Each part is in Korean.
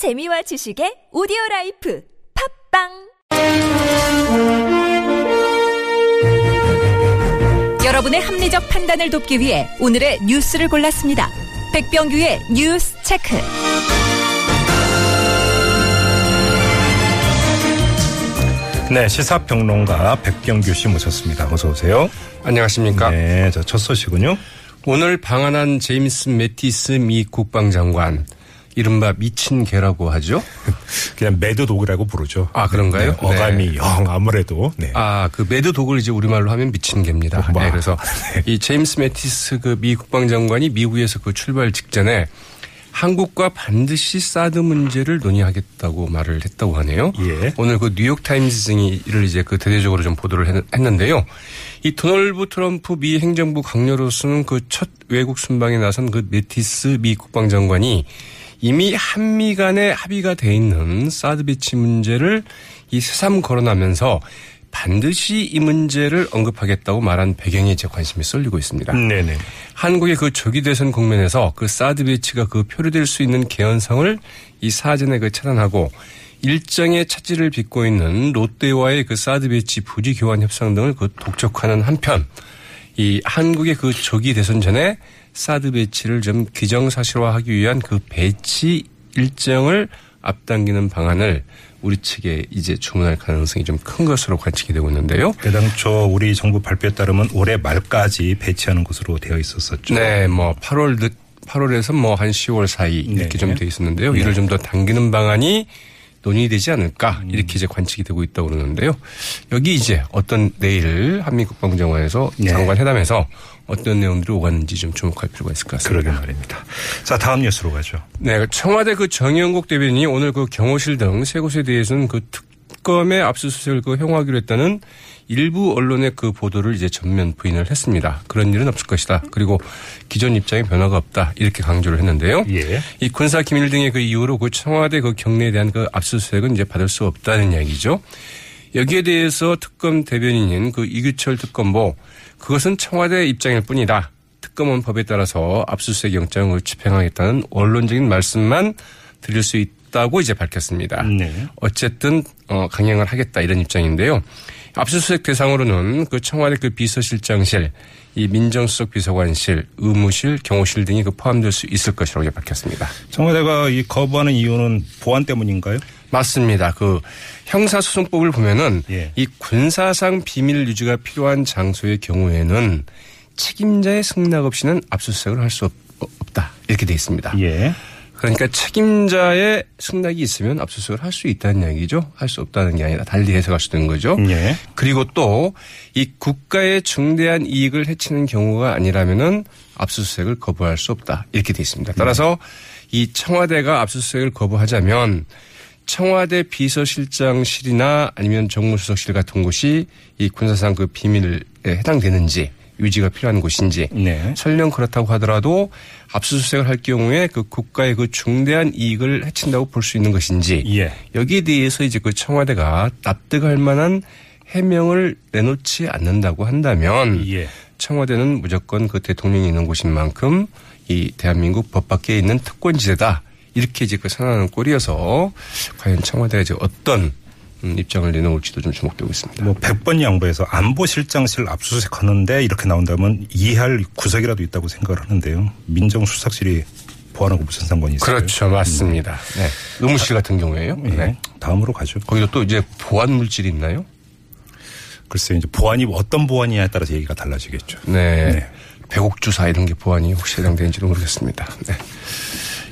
재미와 지식의 오디오 라이프 팟빵 여러분의 합리적 판단을 돕기 위해 오늘의 뉴스를 골랐습니다. 백병규의 뉴스 체크. 네, 시사평론가 백병규 씨 모셨습니다. 어서 오세요. 안녕하십니까. 네, 저 첫 소식은요. 오늘 방한한 제임스 매티스 미 국방장관 이른바 미친 개라고 하죠. 그냥 mad dog라고 부르죠. 아, 그런가요? 네, 어감이 네. 영 아무래도. 네. 아, 그 mad dog을 이제 우리말로 하면 미친 개입니다. 뭐. 네, 그래서 이 제임스 매티스 그 미 국방장관이 미국에서 그 출발 직전에 한국과 반드시 사드 문제를 논의하겠다고 말을 했다고 하네요. 예. 오늘 그 뉴욕 타임즈 등이 이를 이제 그 대대적으로 좀 보도를 했- 했는데요. 이 도널드 트럼프 미 행정부 각료로서는 그 첫 외국 순방에 나선 그 매티스 미 국방장관이 이미 한미 간에 합의가 돼 있는 사드 배치 문제를 이 새삼 거론하면서 반드시 이 문제를 언급하겠다고 말한 배경에 제 관심이 쏠리고 있습니다. 네네. 한국의 그 조기 대선 국면에서 그 사드 배치가 그 표류될 수 있는 개연성을 이 사전에 그 차단하고 일정의 차질을 빚고 있는 롯데와의 그 사드 배치 부지 교환 협상 등을 그 독촉하는 한편 이 한국의 그 조기 대선 전에 사드 배치를 좀 기정사실화하기 위한 그 배치 일정을 앞당기는 방안을 우리 측에 이제 주문할 가능성이 좀 큰 것으로 관측이 되고 있는데요. 대당초 우리 정부 발표에 따르면 올해 말까지 배치하는 것으로 되어 있었었죠. 네, 뭐 8월 늦 8월에서 뭐 한 10월 사이 이렇게 네. 좀돼 있었는데요. 네. 이를 좀 더 당기는 방안이 논의되지 않을까 음. 이렇게 이제 관측이 되고 있다고 그러는데요. 여기 이제 어떤 내일 한미 국방장관에서 네. 장관 회담에서 어떤 내용들이 오갔는지 좀 주목할 필요가 있을 것 같습니다. 그러게 말입니다. 자, 다음 뉴스로 가죠. 네, 청와대 그 정영국 대변인이 오늘 그 경호실 등 세 곳에 대해서는 그 특검의 압수수색을 그 형하기로 했다는 일부 언론의 그 보도를 이제 전면 부인을 했습니다. 그런 일은 없을 것이다. 그리고 기존 입장에 변화가 없다. 이렇게 강조를 했는데요. 예. 이 군사 기밀 등의 그 이유로 그 청와대 그 경례에 대한 그 압수수색은 이제 받을 수 없다는 이야기죠. 여기에 대해서 특검 대변인인 그 이규철 특검보 그것은 청와대 입장일 뿐이다. 특검은 법에 따라서 압수수색 영장을 집행하겠다는 원론적인 말씀만 드릴 수 있다고 이제 밝혔습니다. 네. 어쨌든 어, 강행을 하겠다 이런 입장인데요. 압수수색 대상으로는 그 청와대 그 비서실장실, 이 민정수석 비서관실, 의무실, 경호실 등이 그 포함될 수 있을 것이라고 밝혔습니다. 청와대가 이 거부하는 이유는 보안 때문인가요? 맞습니다. 그 형사소송법을 보면은 예. 이 군사상 비밀 유지가 필요한 장소의 경우에는 책임자의 승낙 없이는 압수수색을 할 수 없다 이렇게 돼 있습니다. 예. 그러니까 책임자의 승낙이 있으면 압수수색을 할 수 있다는 얘기죠. 할 수 없다는 게 아니라 달리 해석할 수 있는 거죠. 예. 그리고 또 이 국가의 중대한 이익을 해치는 경우가 아니라면은 압수수색을 거부할 수 없다 이렇게 돼 있습니다. 따라서 이 청와대가 압수수색을 거부하자면 청와대 비서실장실이나 아니면 정무수석실 같은 곳이 이 군사상 그 비밀에 해당되는지 유지가 필요한 곳인지 네. 설령 그렇다고 하더라도 압수수색을 할 경우에 그 국가의 그 중대한 이익을 해친다고 볼 수 있는 것인지 예. 여기에 대해서 이제 그 청와대가 납득할 만한 해명을 내놓지 않는다고 한다면 예. 청와대는 무조건 그 대통령이 있는 곳인 만큼 이 대한민국 법 밖에 있는 특권지대다 이렇게 이제 그 선언하는 꼴이어서 과연 청와대가 이제 어떤 음, 입장을 내놓을지도 좀 주목되고 있습니다. 뭐 100번 양보해서 안보실장실 압수수색 하는데 이렇게 나온다면 이해할 구석이라도 있다고 생각을 하는데요. 민정수석실이 보안하고 무슨 상관이 있어요? 그렇죠, 맞습니다. 네. 의무실 같은 경우에요. 예. 네. 다음으로 가죠. 거기도 또 이제 보안 물질이 있나요? 글쎄요, 이제 보안이 어떤 보안이냐에 따라서 얘기가 달라지겠죠. 네. 네. 배곡 주사 이런 게 보안이 혹시 해당되는지도 모르겠습니다. 네.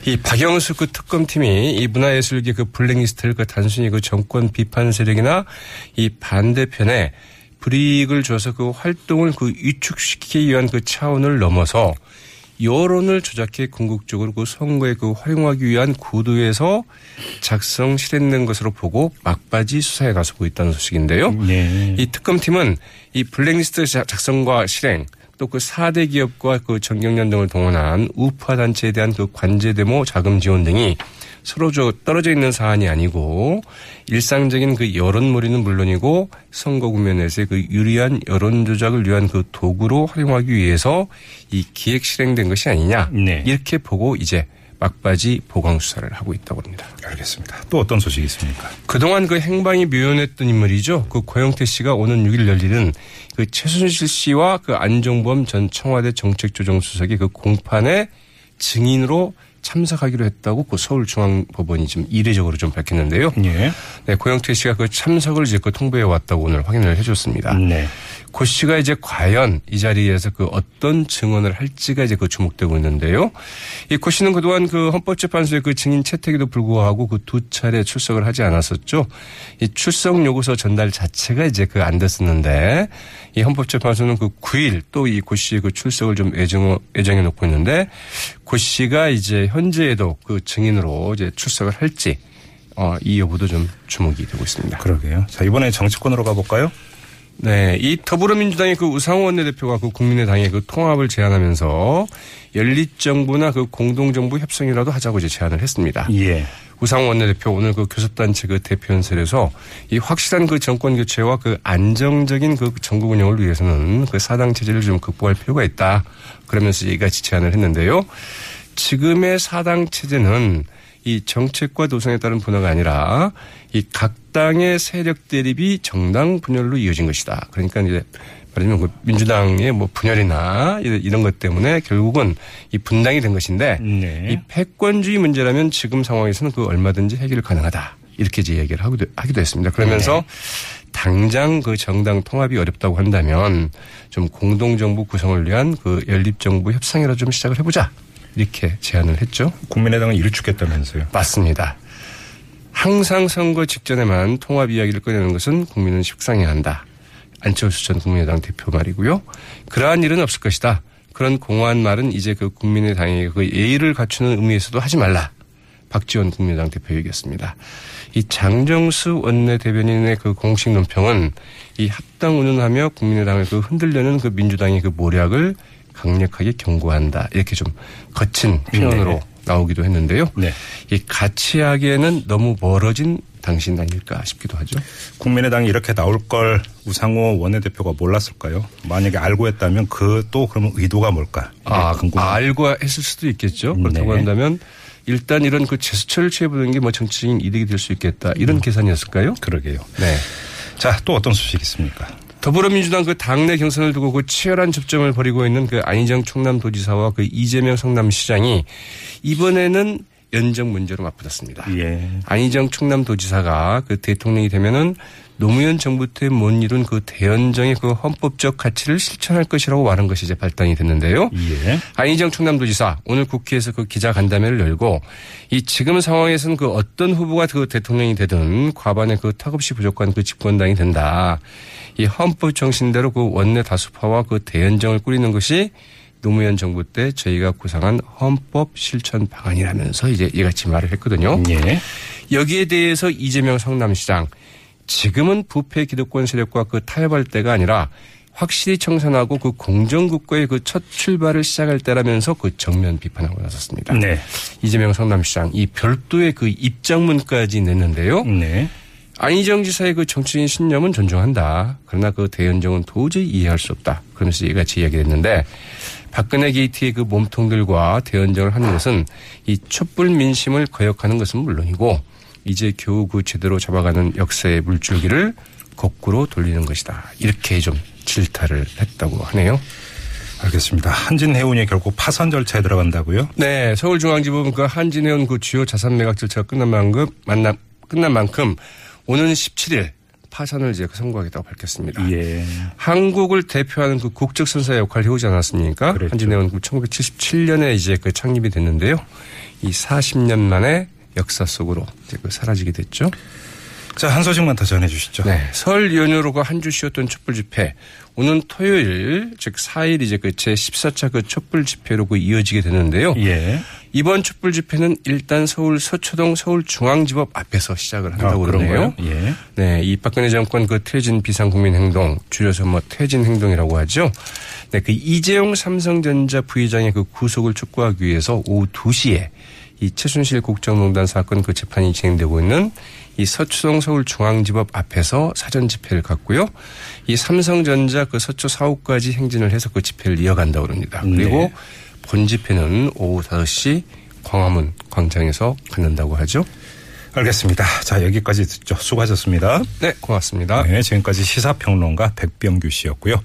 이 박영수 그 특검팀이 이 문화예술계 그 블랙리스트를 그 단순히 그 정권 비판 세력이나 이 반대편에 불이익을 줘서 그 활동을 그 위축시키기 위한 그 차원을 넘어서 여론을 조작해 궁극적으로 그 선거에 그 활용하기 위한 구도에서 작성 실행된 것으로 보고 막바지 수사에 나서고 있다는 소식인데요. 네. 이 특검팀은 이 블랙리스트 자- 작성과 실행 또 그 4대 기업과 그 정경련 등을 동원한 우파 단체에 대한 그 관제 데모 자금 지원 등이 서로 저 떨어져 있는 사안이 아니고 일상적인 그 여론몰이는 물론이고 선거 국면에서의 그 유리한 여론 조작을 위한 그 도구로 활용하기 위해서 이 기획 실행된 것이 아니냐 네. 이렇게 보고 이제 막바지 보강 수사를 하고 있다고 합니다. 알겠습니다. 또 어떤 소식이 있습니까? 그동안 그 행방이 묘연했던 인물이죠. 그 고영태 씨가 오는 6일 열리는 그 최순실 씨와 그 안종범 전 청와대 정책조정수석이 그 공판에 증인으로 참석하기로 했다고 그 서울중앙법원이 지금 이례적으로 좀 밝혔는데요. 예. 네, 고영태 씨가 그 참석을 이제 그 통보해 왔다고 오늘 확인을 해줬습니다. 네. 고 씨가 이제 과연 이 자리에서 그 어떤 증언을 할지가 이제 그 주목되고 있는데요. 이 고 씨는 그동안 그 헌법재판소의 그 증인 채택에도 불구하고 그 두 차례 출석을 하지 않았었죠. 이 출석 요구서 전달 자체가 이제 그 안 됐었는데 이 헌법재판소는 그 9일 또 이 고 씨의 그 출석을 좀 예정, 예정해 놓고 있는데 고 씨가 이제 현재에도 그 증인으로 이제 출석을 할지 어, 이 여부도 좀 주목이 되고 있습니다. 그러게요. 자, 이번에 정치권으로 가볼까요? 네, 이 더불어민주당의 그 우상호 원내대표가 그 국민의당의 그 통합을 제안하면서 연립정부나 그 공동정부 협상이라도 하자고 이제 제안을 했습니다. 예. 우상호 원내대표 오늘 그 교섭단체 그 대표 연설에서 이 확실한 그 정권 교체와 그 안정적인 그 전국 운영을 위해서는 그 사당 체제를 좀 극복할 필요가 있다. 그러면서 이같이 제안을 했는데요. 지금의 사당 체제는 이 정책과 노선에 따른 분화가 아니라 이 각 당의 세력 대립이 정당 분열로 이어진 것이다. 그러니까 이제 말하자면 그 민주당의 뭐 분열이나 이런 것 때문에 결국은 이 분당이 된 것인데 네. 이 패권주의 문제라면 지금 상황에서는 그 얼마든지 해결 가능하다. 이렇게 이제 얘기를 하기도, 하기도 했습니다. 그러면서 당장 그 정당 통합이 어렵다고 한다면 좀 공동정부 구성을 위한 그 연립정부 협상이라도 좀 시작을 해보자. 이렇게 제안을 했죠. 국민의당은 일축했다면서요. 맞습니다. 항상 선거 직전에만 통합 이야기를 꺼내는 것은 국민은 식상해야 한다. 안철수 전 국민의당 대표 말이고요. 그러한 일은 없을 것이다. 그런 공허한 말은 이제 그 국민의당의 그 예의를 갖추는 의미에서도 하지 말라. 박지원 국민의당 대표 얘기했습니다. 이 장정수 원내대변인의 그 공식 논평은 이 합당 운운하며 국민의당을 그 흔들려는 그 민주당의 그 모략을 강력하게 경고한다. 이렇게 좀 거친 표현으로 네. 나오기도 했는데요. 네. 이 같이 하기에는 너무 멀어진 당신 아닐까 싶기도 하죠. 국민의당이 이렇게 나올 걸 우상호 원내대표가 몰랐을까요? 만약에 알고 했다면 그 또 그러면 의도가 뭘까? 아, 궁금합니다. 알고 했을 수도 있겠죠. 그렇다고 네. 한다면 일단 이런 그 제스처를 취해보는 게 뭐 정치적인 이득이 될 수 있겠다. 이런 음. 계산이었을까요? 그러게요. 네. 자, 또 어떤 소식이 있습니까? 더불어민주당 그 당내 경선을 두고 그 치열한 접점을 벌이고 있는 그 안희정 충남도지사와 그 이재명 성남시장이 이번에는 연정 문제로 맞붙었습니다. 예. 안희정 충남도지사가 그 대통령이 되면은 노무현 정부 때 못 이룬 그 대연정의 그 헌법적 가치를 실천할 것이라고 말한 것이 이제 발단이 됐는데요. 예. 안희정 충남도지사 오늘 국회에서 그 기자 간담회를 열고 이 지금 상황에서는 그 어떤 후보가 그 대통령이 되든 과반의 그 턱없이 부족한 그 집권당이 된다. 이 헌법 정신대로 그 원내 다수파와 그 대연정을 꾸리는 것이 노무현 정부 때 저희가 구상한 헌법 실천 방안이라면서 이제 이같이 말을 했거든요. 예. 여기에 대해서 이재명 성남시장 지금은 부패 기득권 세력과 그 타협할 때가 아니라 확실히 청산하고 그 공정국가의 그 첫 출발을 시작할 때라면서 그 정면 비판하고 나섰습니다. 네. 이재명 성남시장 이 별도의 그 입장문까지 냈는데요. 네. 안희정 지사의 그 정치인 신념은 존중한다. 그러나 그 대연정은 도저히 이해할 수 없다. 그러면서 이같이 이야기를 했는데 박근혜 게이트의 그 몸통들과 대연정을 하는 것은 이 촛불 민심을 거역하는 것은 물론이고 이제 겨우 그 제대로 잡아가는 역사의 물줄기를 거꾸로 돌리는 것이다. 이렇게 좀 질타를 했다고 하네요. 알겠습니다. 한진해운이 결국 파산 절차에 들어간다고요? 네, 서울중앙지법은 그 한진해운 그 주요 자산 매각 절차가 끝난 만큼 만남 끝난 만큼 오는 17일 파산을 이제 선고하겠다고 밝혔습니다. 예. 한국을 대표하는 그 국적 선사의 역할을 해오지 않았습니까? 그랬죠. 한진해운 1977년에 이제 그 창립이 됐는데요. 이 40년 만에 역사 속으로 이제 그 사라지게 됐죠. 자, 한 소식만 더 전해 주시죠. 네. 설 연휴로가 한 주 쉬었던 촛불 집회. 오는 토요일, 즉 4일 이제 그 제14차 그 촛불 집회로 그 이어지게 되는데요. 예. 이번 촛불 집회는 일단 서울 서초동 서울중앙지법 앞에서 시작을 한다고 아, 그러네요. 예. 네, 이 박근혜 정권 그 퇴진 비상국민행동 줄여서 뭐 퇴진 행동이라고 하죠. 네, 그 이재용 삼성전자 부회장의 그 구속을 촉구하기 위해서 오후 2시에 이 최순실 국정농단 사건 그 재판이 진행되고 있는 이 서초동 서울중앙지법 앞에서 사전 집회를 갖고요. 이 삼성전자 그 서초 사옥까지 행진을 해서 그 집회를 이어간다고 그럽니다. 그리고 네. 본 집회는 오후 5시 광화문 광장에서 갖는다고 하죠. 알겠습니다. 자, 여기까지 듣죠. 수고하셨습니다. 네, 고맙습니다. 네, 지금까지 시사평론가 백병규 씨였고요.